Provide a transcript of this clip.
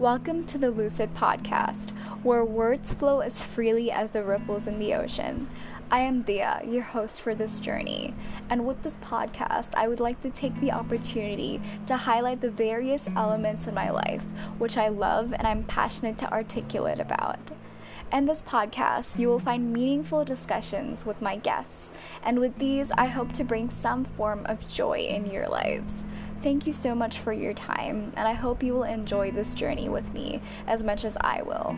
Welcome to the Lucid Podcast, where words flow as freely as the ripples in the ocean. I am Thea, your host for this journey, and with this podcast, I would like to take the opportunity to highlight the various elements in my life which I love and I'm passionate to articulate about. In this podcast, you will find meaningful discussions with my guests, and with these, I hope to bring some form of joy in your lives. Thank you so much for your time, and I hope you will enjoy this journey with me as much as I will.